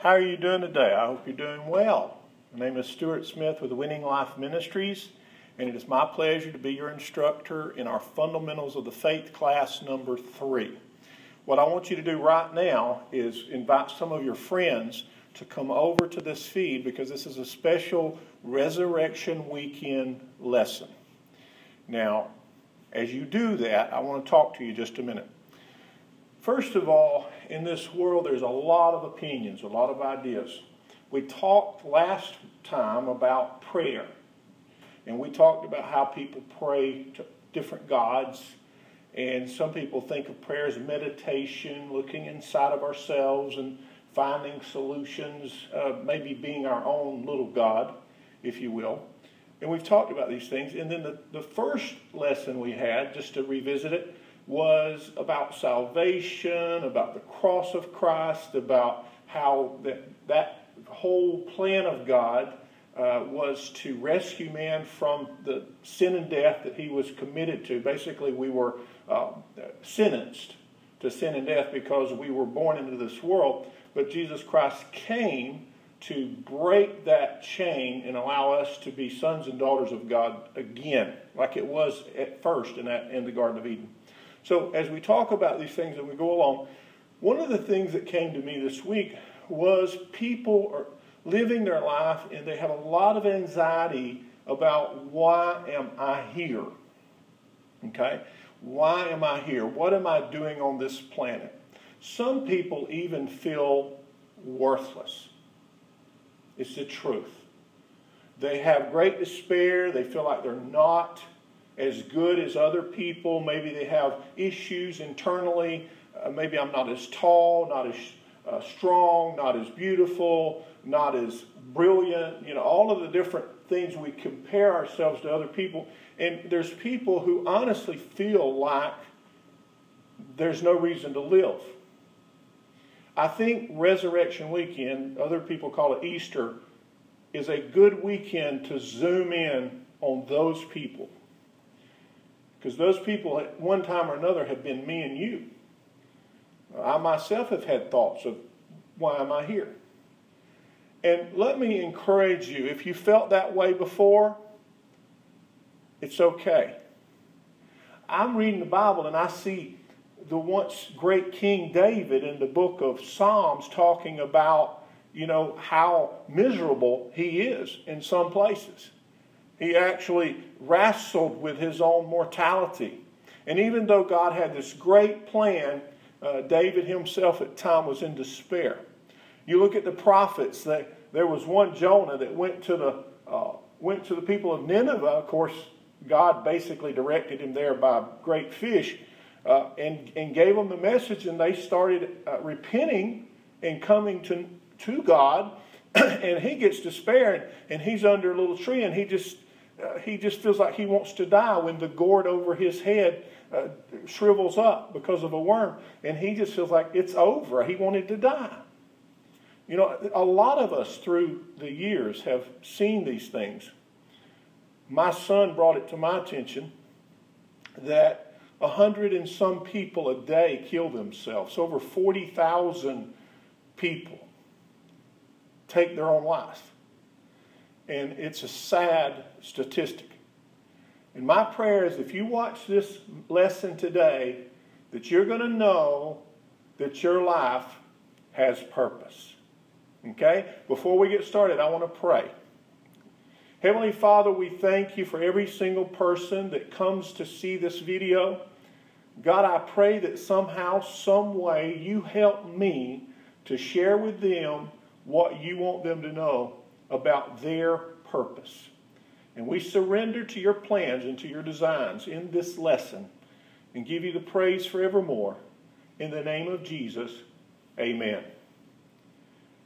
How are you doing today? I hope you're doing well. My name is Stuart Smith with Winning Life Ministries, and it is my pleasure to be your instructor in our Fundamentals of the Faith class number three. What I want you to do right now is invite some of your friends to come over to this feed because this is a special Resurrection Weekend lesson. Now, as you do that, I want to talk to you just a minute. First of all, in this world, there's a lot of opinions, a lot of ideas. We talked last time about prayer, and we talked about how people pray to different gods. And some people think of prayer as meditation, looking inside of ourselves and finding solutions, uh, maybe being our own little God, if you will. And we've talked about these things. And then the, the first lesson we had, just to revisit it, was about salvation, about the cross of Christ, about how that, that whole plan of God uh, was to rescue man from the sin and death that he was committed to. Basically, we were uh, sentenced to sin and death because we were born into this world. But Jesus Christ came to break that chain and allow us to be sons and daughters of God again, like it was at first in, that, in the Garden of Eden. So, as we talk about these things and we go along, one of the things that came to me this week was people are living their life and they have a lot of anxiety about why am I here? Okay? Why am I here? What am I doing on this planet? Some people even feel worthless. It's the truth. They have great despair. They feel like they're not as good as other people. Maybe they have issues internally. Uh, maybe I'm not as tall, not as uh, strong, not as beautiful, not as brilliant. You know, all of the different things we compare ourselves to other people. And there's people who honestly feel like there's no reason to live. I think Resurrection Weekend, other people call it Easter, is a good weekend to zoom in on those people. Because those people at one time or another have been me and you. I myself have had thoughts of why am I here? And let me encourage you if you felt that way before, it's okay. I'm reading the Bible and I see the once great King David in the book of Psalms talking about, you know, how miserable he is in some places. He actually wrestled with his own mortality. And even though God had this great plan, uh, David himself at time was in despair. You look at the prophets. They, there was one Jonah that went to the uh, went to the people of Nineveh. Of course, God basically directed him there by a great fish, uh, and and gave them the message, and they started uh, repenting and coming to to God. and he gets despair, and he's under a little tree, and he just uh, he just feels like he wants to die when the gourd over his head uh, shrivels up because of a worm. And he just feels like it's over. He wanted to die. You know, a lot of us through the years have seen these things. My son brought it to my attention that a hundred and some people a day kill themselves. Over 40,000 people take their own life and it's a sad statistic. And my prayer is if you watch this lesson today, that you're going to know that your life has purpose. Okay? Before we get started, I want to pray. Heavenly Father, we thank you for every single person that comes to see this video. God, I pray that somehow, some way, you help me to share with them what you want them to know about their purpose. And we surrender to your plans and to your designs in this lesson and give you the praise forevermore. In the name of Jesus, amen.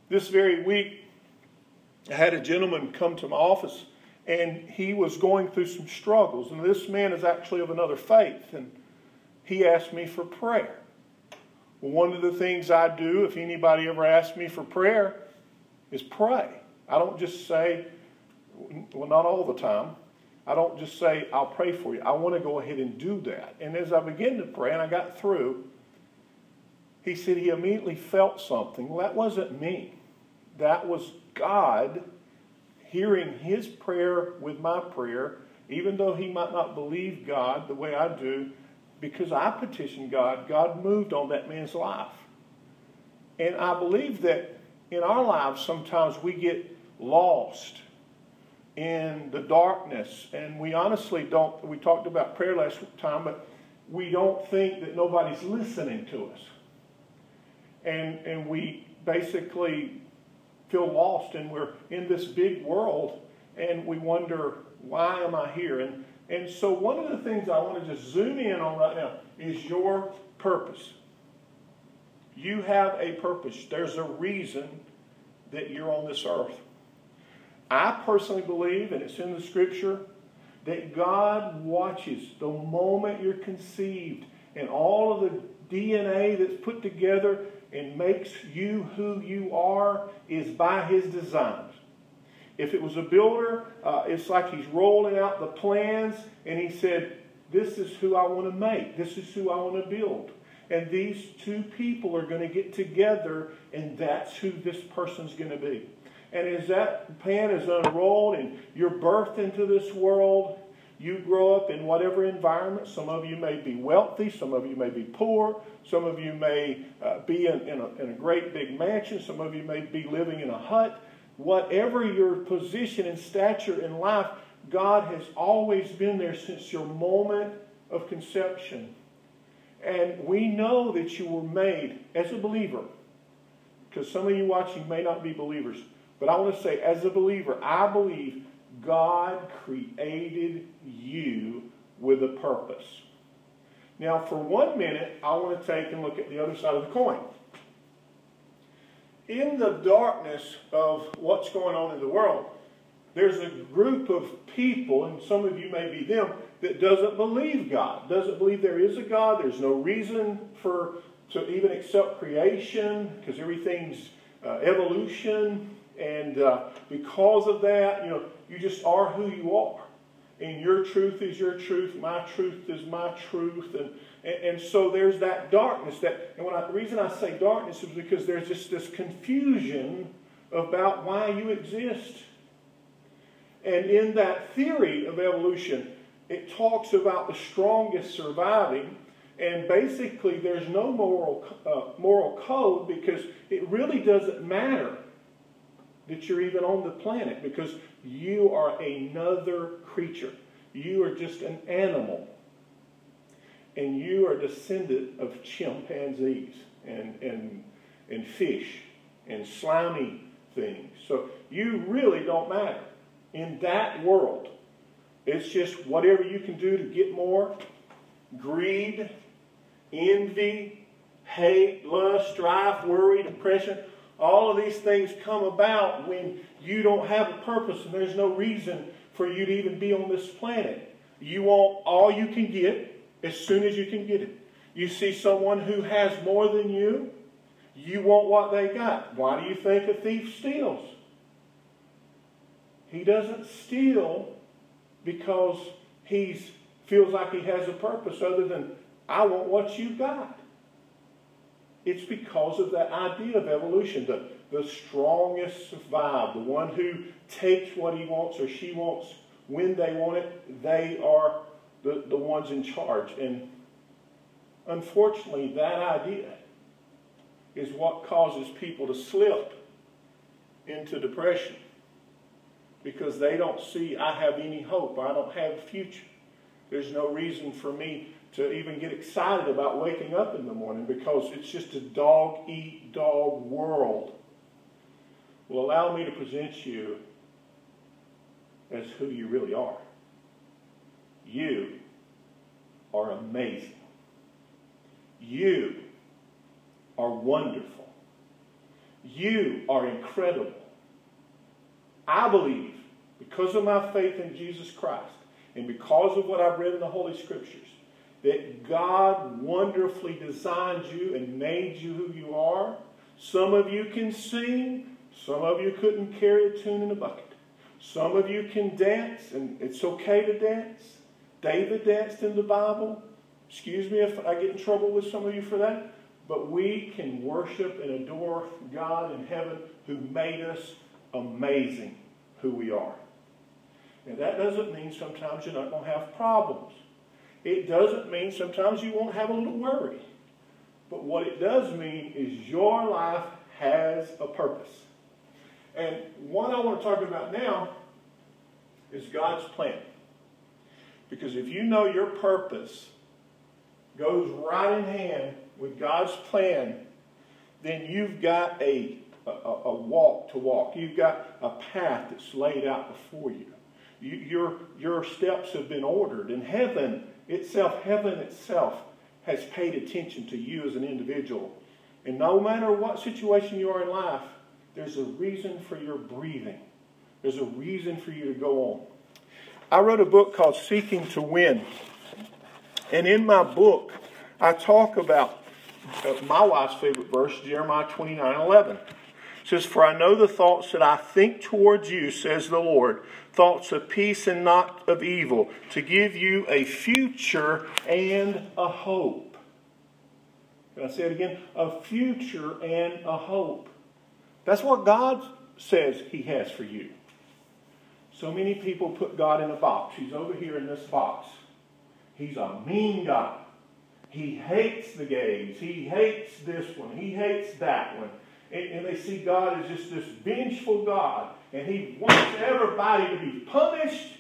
This very week, I had a gentleman come to my office and he was going through some struggles. And this man is actually of another faith. And he asked me for prayer. Well, one of the things I do, if anybody ever asks me for prayer, is pray. I don't just say, well, not all the time. I don't just say, I'll pray for you. I want to go ahead and do that. And as I began to pray and I got through, he said he immediately felt something. Well, that wasn't me. that was God hearing his prayer with my prayer, even though he might not believe God the way I do, because I petitioned God, God moved on that man's life. And I believe that in our lives, sometimes we get lost in the darkness. And we honestly don't, we talked about prayer last time, but we don't think that nobody's listening to us. And, and we basically feel lost and we're in this big world and we wonder, why am I here? And, and so, one of the things I want to just zoom in on right now is your purpose. You have a purpose. There's a reason that you're on this earth. I personally believe, and it's in the scripture, that God watches the moment you're conceived and all of the DNA that's put together and makes you who you are is by his designs. If it was a builder, uh, it's like he's rolling out the plans and he said, This is who I want to make. This is who I want to build. And these two people are going to get together, and that's who this person's going to be. And as that pan is unrolled and you're birthed into this world, you grow up in whatever environment. Some of you may be wealthy, some of you may be poor, some of you may uh, be in, in, a, in a great big mansion, some of you may be living in a hut. Whatever your position and stature in life, God has always been there since your moment of conception. And we know that you were made as a believer, because some of you watching may not be believers. But I want to say, as a believer, I believe God created you with a purpose. Now, for one minute, I want to take and look at the other side of the coin. In the darkness of what's going on in the world, there's a group of people, and some of you may be them, that doesn't believe God, doesn't believe there is a God. There's no reason for to even accept creation because everything's uh, evolution, and uh, because of that, you know, you just are who you are. And your truth is your truth, my truth is my truth. And, and, and so there's that darkness. That, and when I, the reason I say darkness is because there's just this confusion about why you exist. And in that theory of evolution, it talks about the strongest surviving. And basically, there's no moral, uh, moral code because it really doesn't matter that you're even on the planet because you are another creature. You are just an animal. And you are descendant of chimpanzees and, and, and fish and slimy things. So you really don't matter. In that world, it's just whatever you can do to get more greed, envy, hate, lust, strife, worry, depression all of these things come about when you don't have a purpose and there's no reason for you to even be on this planet. You want all you can get as soon as you can get it. You see someone who has more than you, you want what they got. Why do you think a thief steals? He doesn't steal because he feels like he has a purpose other than, I want what you got. It's because of that idea of evolution. that the strongest survive. The one who takes what he wants or she wants when they want it, they are the, the ones in charge. And unfortunately, that idea is what causes people to slip into depression because they don't see I have any hope I don't have a future. There's no reason for me to even get excited about waking up in the morning because it's just a dog eat dog world. Will allow me to present you as who you really are. You are amazing. You are wonderful. You are incredible. I believe, because of my faith in Jesus Christ, and because of what I've read in the Holy Scriptures, that God wonderfully designed you and made you who you are. Some of you can sing, some of you couldn't carry a tune in a bucket. Some of you can dance, and it's okay to dance. David danced in the Bible. Excuse me if I get in trouble with some of you for that. but we can worship and adore God in heaven who made us amazing who we are. And that doesn't mean sometimes you're not going to have problems. It doesn't mean sometimes you won't have a little worry. But what it does mean is your life has a purpose. And what I want to talk about now is God's plan. Because if you know your purpose goes right in hand with God's plan, then you've got a, a, a walk to walk. You've got a path that's laid out before you. You. your, your steps have been ordered. And heaven itself, heaven itself, has paid attention to you as an individual. And no matter what situation you are in life, there's a reason for your breathing. There's a reason for you to go on. I wrote a book called Seeking to Win. And in my book, I talk about uh, my wife's favorite verse, Jeremiah 29 11. Says, For I know the thoughts that I think towards you, says the Lord, thoughts of peace and not of evil, to give you a future and a hope. Can I say it again? A future and a hope. That's what God says He has for you. So many people put God in a box. He's over here in this box. He's a mean God. He hates the gays. He hates this one. He hates that one. And, and they see God as just this vengeful God. And He wants everybody to be punished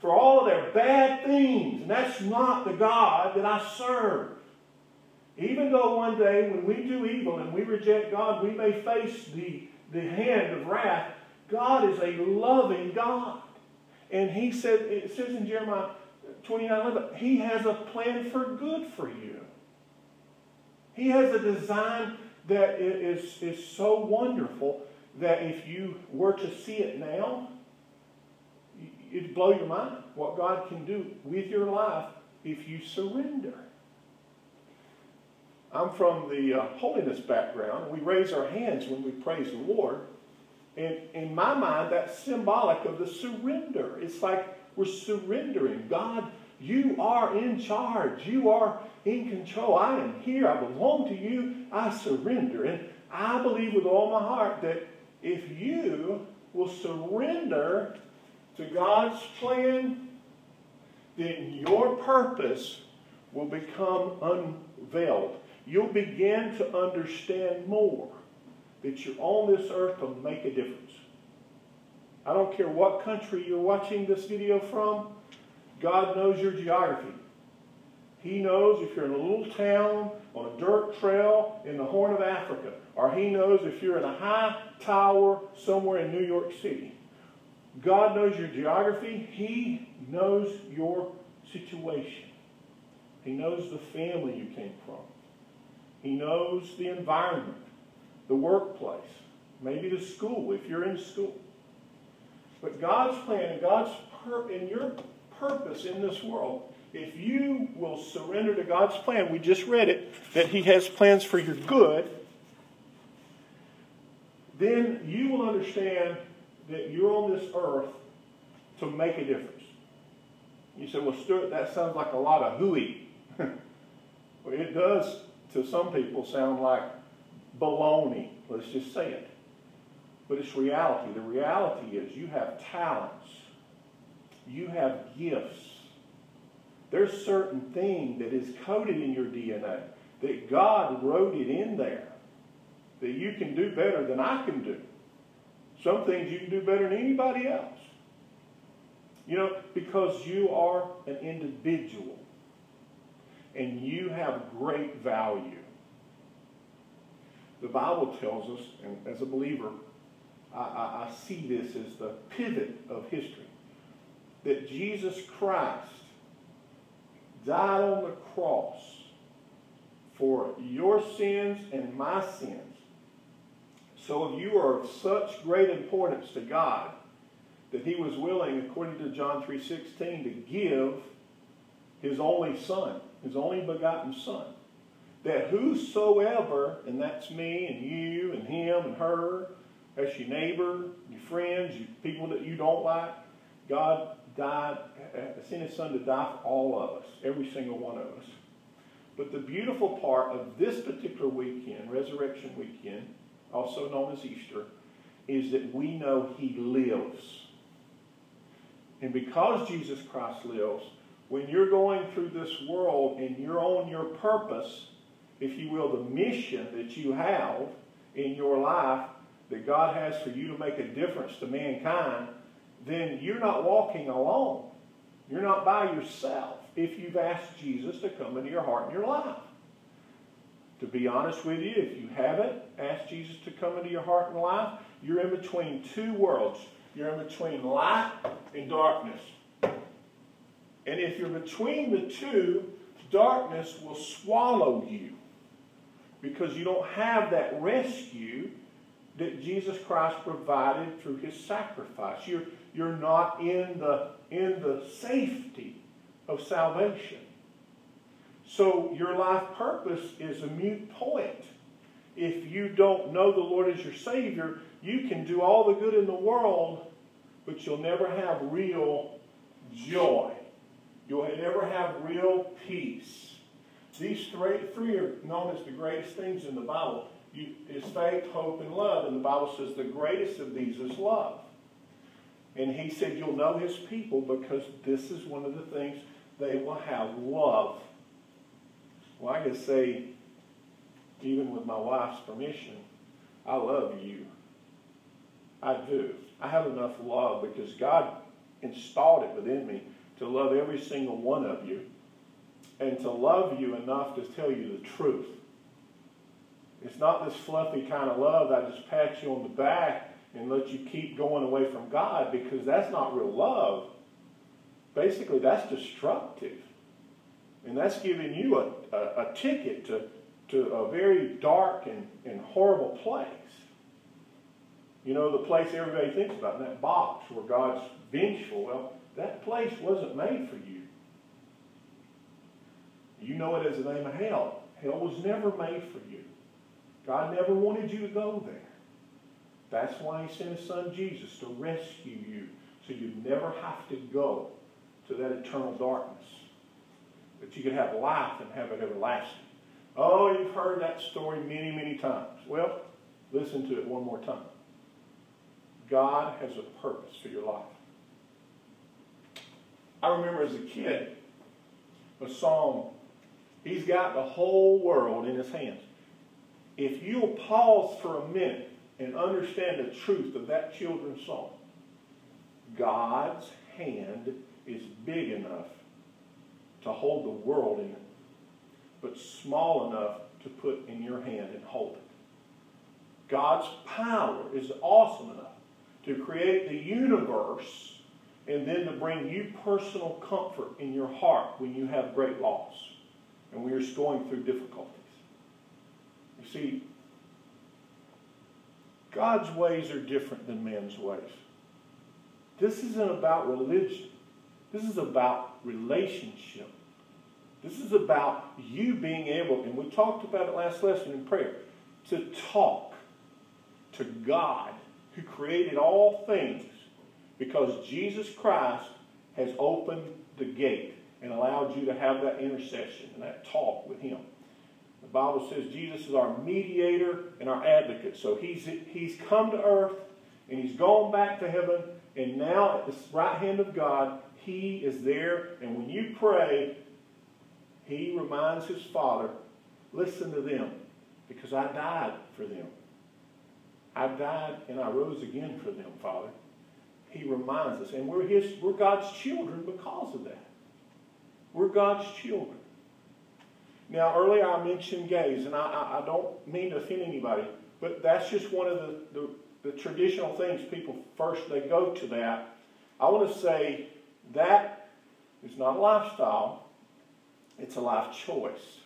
for all of their bad things. And that's not the God that I serve. Even though one day when we do evil and we reject God, we may face the, the hand of wrath, God is a loving God. And he said, it says in Jeremiah 29 11, He has a plan for good for you. He has a design that is, is so wonderful that if you were to see it now, it'd blow your mind what God can do with your life if you surrender. I'm from the uh, holiness background. We raise our hands when we praise the Lord. And in my mind, that's symbolic of the surrender. It's like we're surrendering. God, you are in charge. You are in control. I am here. I belong to you. I surrender. And I believe with all my heart that if you will surrender to God's plan, then your purpose will become unveiled. You'll begin to understand more that you're on this earth to make a difference. I don't care what country you're watching this video from, God knows your geography. He knows if you're in a little town on a dirt trail in the Horn of Africa, or He knows if you're in a high tower somewhere in New York City. God knows your geography. He knows your situation. He knows the family you came from. He knows the environment the workplace, maybe the school if you're in school. But God's plan and God's pur- and your purpose in this world, if you will surrender to God's plan, we just read it, that He has plans for your good, then you will understand that you're on this earth to make a difference. You say, well, Stuart, that sounds like a lot of hooey. well, it does to some people sound like baloney. Let's just say it. But it's reality. The reality is you have talents. You have gifts. There's certain thing that is coded in your DNA that God wrote it in there that you can do better than I can do. Some things you can do better than anybody else. You know, because you are an individual and you have great value. The Bible tells us, and as a believer, I, I, I see this as the pivot of history, that Jesus Christ died on the cross for your sins and my sins. So if you are of such great importance to God that he was willing, according to John 3.16, to give his only son, his only begotten son, that whosoever, and that's me and you and him and her, that's your neighbor, your friends, your people that you don't like, God died, uh, uh, sent his son to die for all of us, every single one of us. But the beautiful part of this particular weekend, Resurrection Weekend, also known as Easter, is that we know He lives. And because Jesus Christ lives, when you're going through this world and you're on your purpose, if you will, the mission that you have in your life that God has for you to make a difference to mankind, then you're not walking alone. You're not by yourself if you've asked Jesus to come into your heart and your life. To be honest with you, if you haven't asked Jesus to come into your heart and life, you're in between two worlds. You're in between light and darkness. And if you're between the two, darkness will swallow you because you don't have that rescue that Jesus Christ provided through his sacrifice. You're, you're not in the, in the safety of salvation. So your life purpose is a mute point. If you don't know the Lord as your Savior, you can do all the good in the world, but you'll never have real joy. You'll never have real peace. These three, three are known as the greatest things in the Bible. You, is faith, hope, and love. And the Bible says the greatest of these is love. And he said you'll know his people because this is one of the things they will have love. Well, I can say, even with my wife's permission, I love you. I do. I have enough love because God installed it within me to love every single one of you and to love you enough to tell you the truth. It's not this fluffy kind of love that just pats you on the back and lets you keep going away from God because that's not real love. Basically, that's destructive. And that's giving you a, a, a ticket to, to a very dark and, and horrible place. You know, the place everybody thinks about, that box where God's vengeful. Well, that place wasn't made for you. You know it as the name of hell. Hell was never made for you. God never wanted you to go there. That's why he sent his son Jesus to rescue you so you never have to go to that eternal darkness. That you could have life and have it everlasting. Oh, you've heard that story many, many times. Well, listen to it one more time. God has a purpose for your life. I remember as a kid a song, He's got the whole world in His hands. If you'll pause for a minute and understand the truth of that children's song, God's hand is big enough to hold the world in it, but small enough to put in your hand and hold it. God's power is awesome enough to create the universe and then to bring you personal comfort in your heart when you have great loss and when you're going through difficulties. You see, God's ways are different than man's ways. This isn't about religion. This is about relationship. This is about you being able, and we talked about it last lesson in prayer, to talk to God who created all things because Jesus Christ has opened the gate and allowed you to have that intercession and that talk with him. Bible says Jesus is our mediator and our advocate. So he's, he's come to earth and he's gone back to heaven and now at the right hand of God, he is there. And when you pray, he reminds his Father, listen to them because I died for them. I died and I rose again for them, Father. He reminds us. And we're, his, we're God's children because of that. We're God's children. Now, earlier I mentioned gays, and I, I, I don't mean to offend anybody, but that's just one of the, the, the traditional things people first they go to that. I want to say that is not a lifestyle, it's a life choice.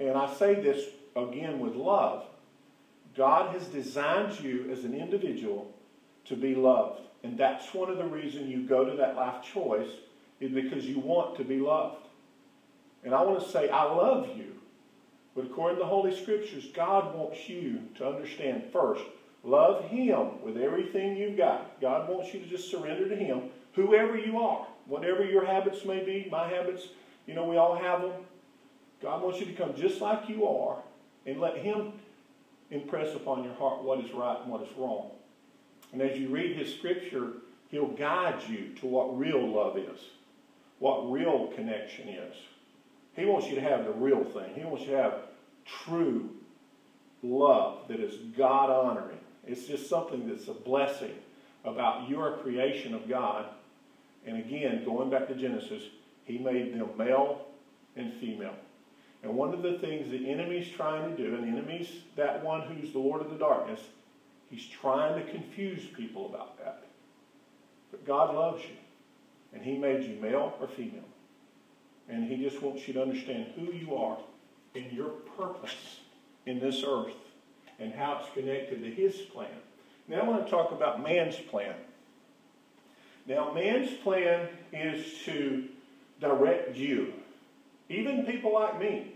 And I say this again with love. God has designed you as an individual to be loved. And that's one of the reasons you go to that life choice is because you want to be loved. And I want to say, I love you. But according to the Holy Scriptures, God wants you to understand first, love Him with everything you've got. God wants you to just surrender to Him, whoever you are, whatever your habits may be. My habits, you know, we all have them. God wants you to come just like you are and let Him impress upon your heart what is right and what is wrong. And as you read His Scripture, He'll guide you to what real love is, what real connection is. He wants you to have the real thing. He wants you to have true love that is God honoring. It's just something that's a blessing about your creation of God. And again, going back to Genesis, He made them male and female. And one of the things the enemy's trying to do, and the enemy's that one who's the Lord of the darkness, he's trying to confuse people about that. But God loves you, and He made you male or female. And He just wants you to understand who you are and your purpose in this earth and how it's connected to His plan. Now I want to talk about man's plan. Now, man's plan is to direct you. Even people like me.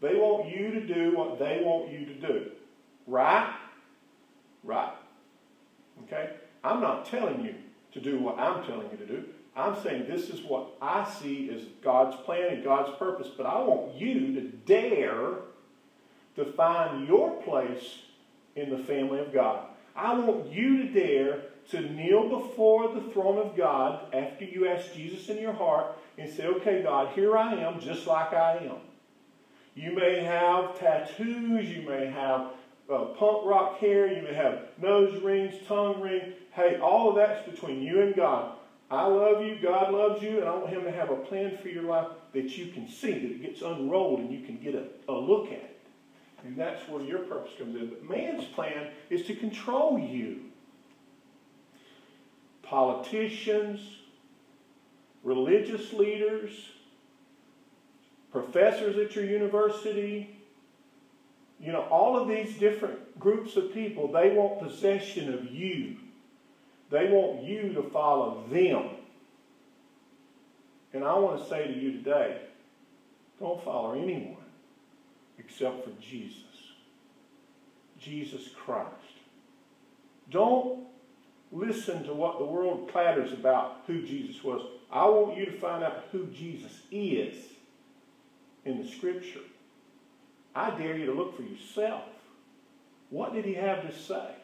They want you to do what they want you to do. Right? Right. Okay? I'm not telling you to do what I'm telling you to do. I'm saying this is what I see as God's plan and God's purpose, but I want you to dare to find your place in the family of God. I want you to dare to kneel before the throne of God after you ask Jesus in your heart and say, okay, God, here I am, just like I am. You may have tattoos, you may have uh, punk rock hair, you may have nose rings, tongue ring. Hey, all of that's between you and God. I love you, God loves you, and I want Him to have a plan for your life that you can see, that it gets unrolled and you can get a, a look at it. And that's where your purpose comes in. But man's plan is to control you. Politicians, religious leaders, professors at your university, you know, all of these different groups of people, they want possession of you. They want you to follow them. And I want to say to you today, don't follow anyone except for Jesus. Jesus Christ. Don't listen to what the world clatters about who Jesus was. I want you to find out who Jesus is in the scripture. I dare you to look for yourself. What did he have to say?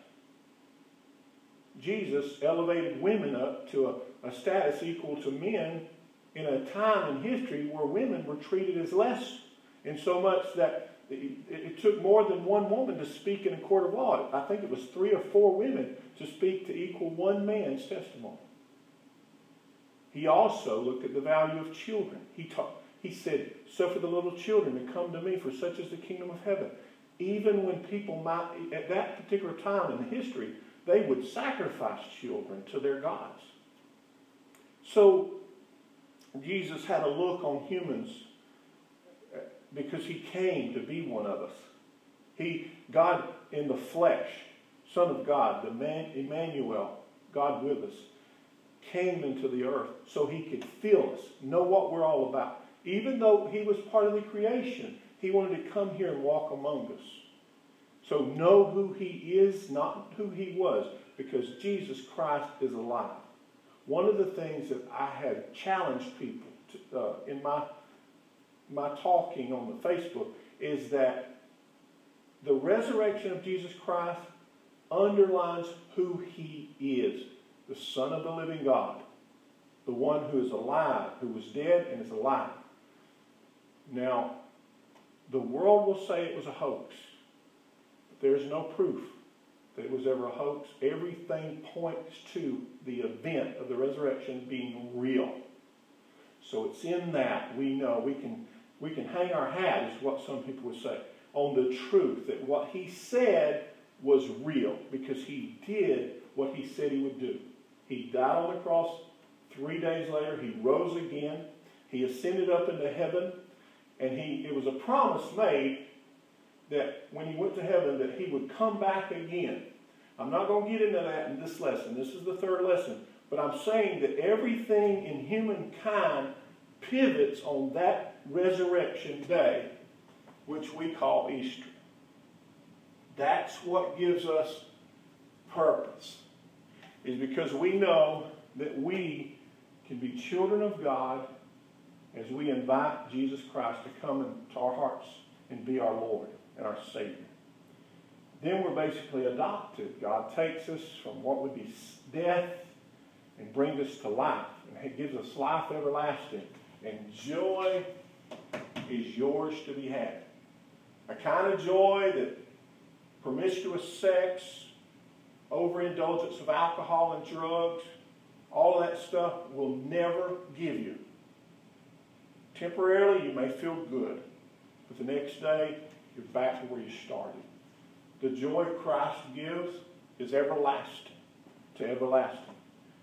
Jesus elevated women up to a, a status equal to men in a time in history where women were treated as less, in so much that it, it, took more than one woman to speak in a court of law. I think it was three or four women to speak to equal one man's testimony. He also looked at the value of children. He taught, he said, Suffer the little children to come to me, for such is the kingdom of heaven. Even when people might, at that particular time in history, they would sacrifice children to their gods. So, Jesus had a look on humans uh, because he came to be one of us. He, God in the flesh, Son of God, the man, Emmanuel, God with us, came into the earth so he could feel us, know what we're all about. Even though he was part of the creation, he wanted to come here and walk among us. So know who he is, not who he was, because Jesus Christ is alive. One of the things that I have challenged people to, uh, in my, my talking on the Facebook is that the resurrection of Jesus Christ underlines who he is the Son of the living God, the one who is alive, who was dead and is alive. Now, the world will say it was a hoax, there's no proof that it was ever a hoax. Everything points to the event of the resurrection being real. So it's in that we know we can we can hang our hat, is what some people would say, on the truth that what he said was real because he did what he said he would do. He died on the cross. Three days later, he rose again. He ascended up into heaven. And he, it was a promise made that when he went to heaven that he would come back again. I'm not going to get into that in this lesson. This is the third lesson. But I'm saying that everything in humankind pivots on that resurrection day, which we call Easter. That's what gives us purpose, is because we know that we can be children of God as we invite Jesus Christ to come into our hearts and be our Lord and our Savior. Then we're basically adopted. God takes us from what would be death and brings us to life. And He gives us life everlasting. And joy is yours to be had. A kind of joy that promiscuous sex, overindulgence of alcohol and drugs, all of that stuff will never give you. Temporarily, you may feel good, but the next day, you're back to where you started. The joy Christ gives is everlasting to everlasting.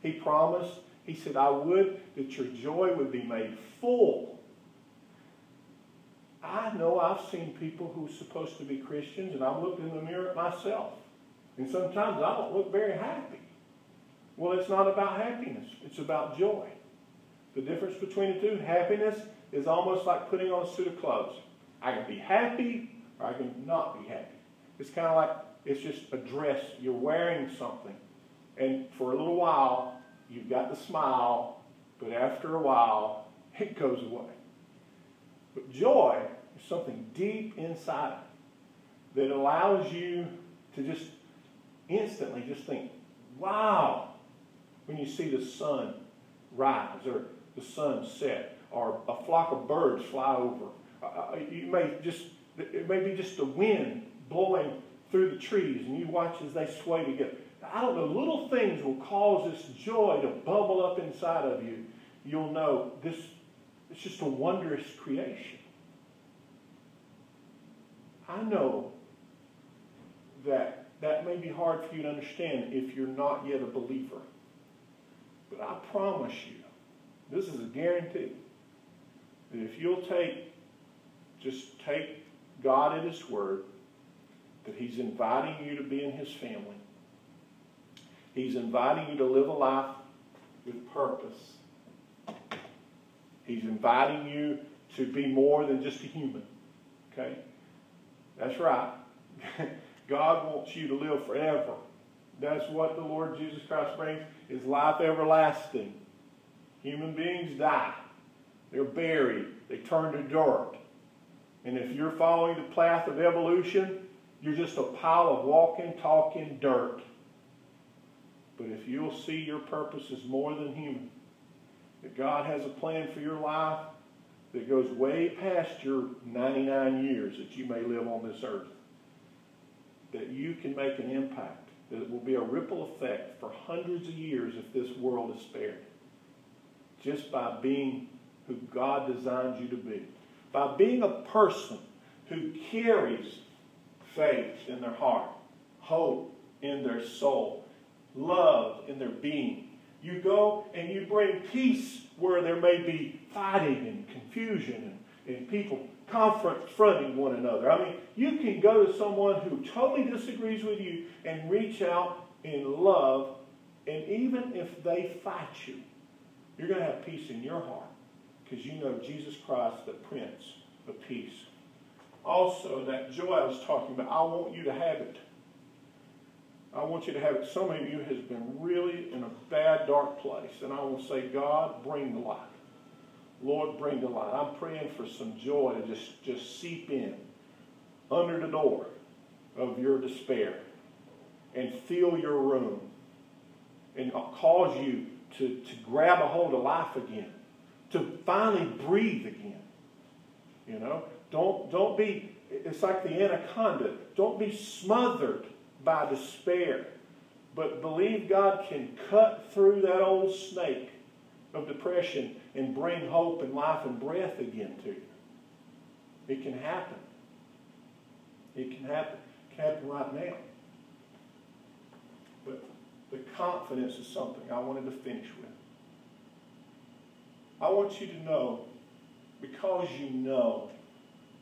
He promised, He said, I would that your joy would be made full. I know I've seen people who are supposed to be Christians, and I've looked in the mirror at myself. And sometimes I don't look very happy. Well, it's not about happiness, it's about joy. The difference between the two, happiness is almost like putting on a suit of clothes. I can be happy I can not be happy. It's kind of like it's just a dress. You're wearing something. And for a little while, you've got the smile, but after a while, it goes away. But joy is something deep inside that allows you to just instantly just think, wow, when you see the sun rise or the sun set or a flock of birds fly over. Uh, uh, you may just, it may be just the wind blowing through the trees and you watch as they sway together. I don't know, little things will cause this joy to bubble up inside of you. You'll know this, it's just a wondrous creation. I know that that may be hard for you to understand if you're not yet a believer. But I promise you, this is a guarantee, that if you'll take, just take God at His word, that He's inviting you to be in His family, He's inviting you to live a life with purpose. He's inviting you to be more than just a human. Okay? That's right. God wants you to live forever. That's what the Lord Jesus Christ brings is life everlasting. Human beings die. They're buried. They turn to dirt. And if you're following the path of evolution, you're just a pile of walking, talking dirt. But if you'll see your purpose is more than human, that God has a plan for your life that goes way past your 99 years that you may live on this earth, that you can make an impact that it will be a ripple effect for hundreds of years if this world is spared. Just by being who God designed you to be. By being a person who carries faith in their heart, hope in their soul, love in their being. You go and you bring peace where there may be fighting and confusion and, and people confronting one another. I mean, you can go to someone who totally disagrees with you and reach out in love, and even if they fight you, you're going to have peace in your heart because you know Jesus Christ, the Prince of Peace. Also, that joy I was talking about, I want you to have it. I want you to have it. Some of you has been really in a bad, dark place, and I will say, God, bring the light. Lord, bring the light. I'm praying for some joy to just, just seep in under the door of your despair and fill your room and cause you to, to grab a hold of life again, to finally breathe again. You know, don't, don't be, it's like the anaconda, don't be smothered by despair, but believe God can cut through that old snake of depression and bring hope and life and breath again to you. It can happen. It can happen. It can happen right now. But the confidence is something I wanted to finish with. I want you to know because you know,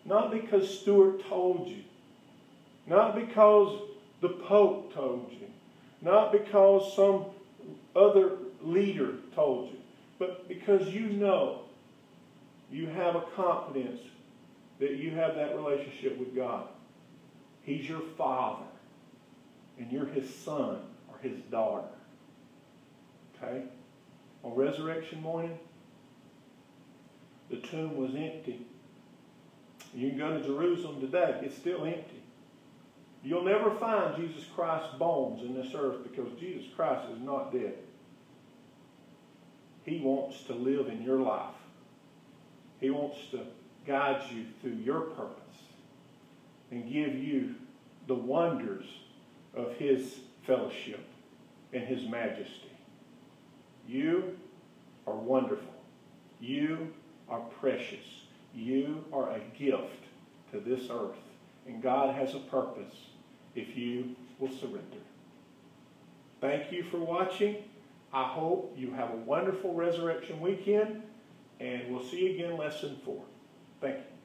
not because Stuart told you, not because the Pope told you, not because some other leader told you, but because you know you have a confidence that you have that relationship with God. He's your father, and you're his son or his daughter. Okay? On resurrection morning, the tomb was empty. You can go to Jerusalem today, it's still empty. You'll never find Jesus Christ's bones in this earth because Jesus Christ is not dead. He wants to live in your life. He wants to guide you through your purpose and give you the wonders of His fellowship and His majesty. You are wonderful. You are precious. You are a gift to this earth. And God has a purpose if you will surrender. Thank you for watching. I hope you have a wonderful resurrection weekend, and we'll see you again lesson four. Thank you.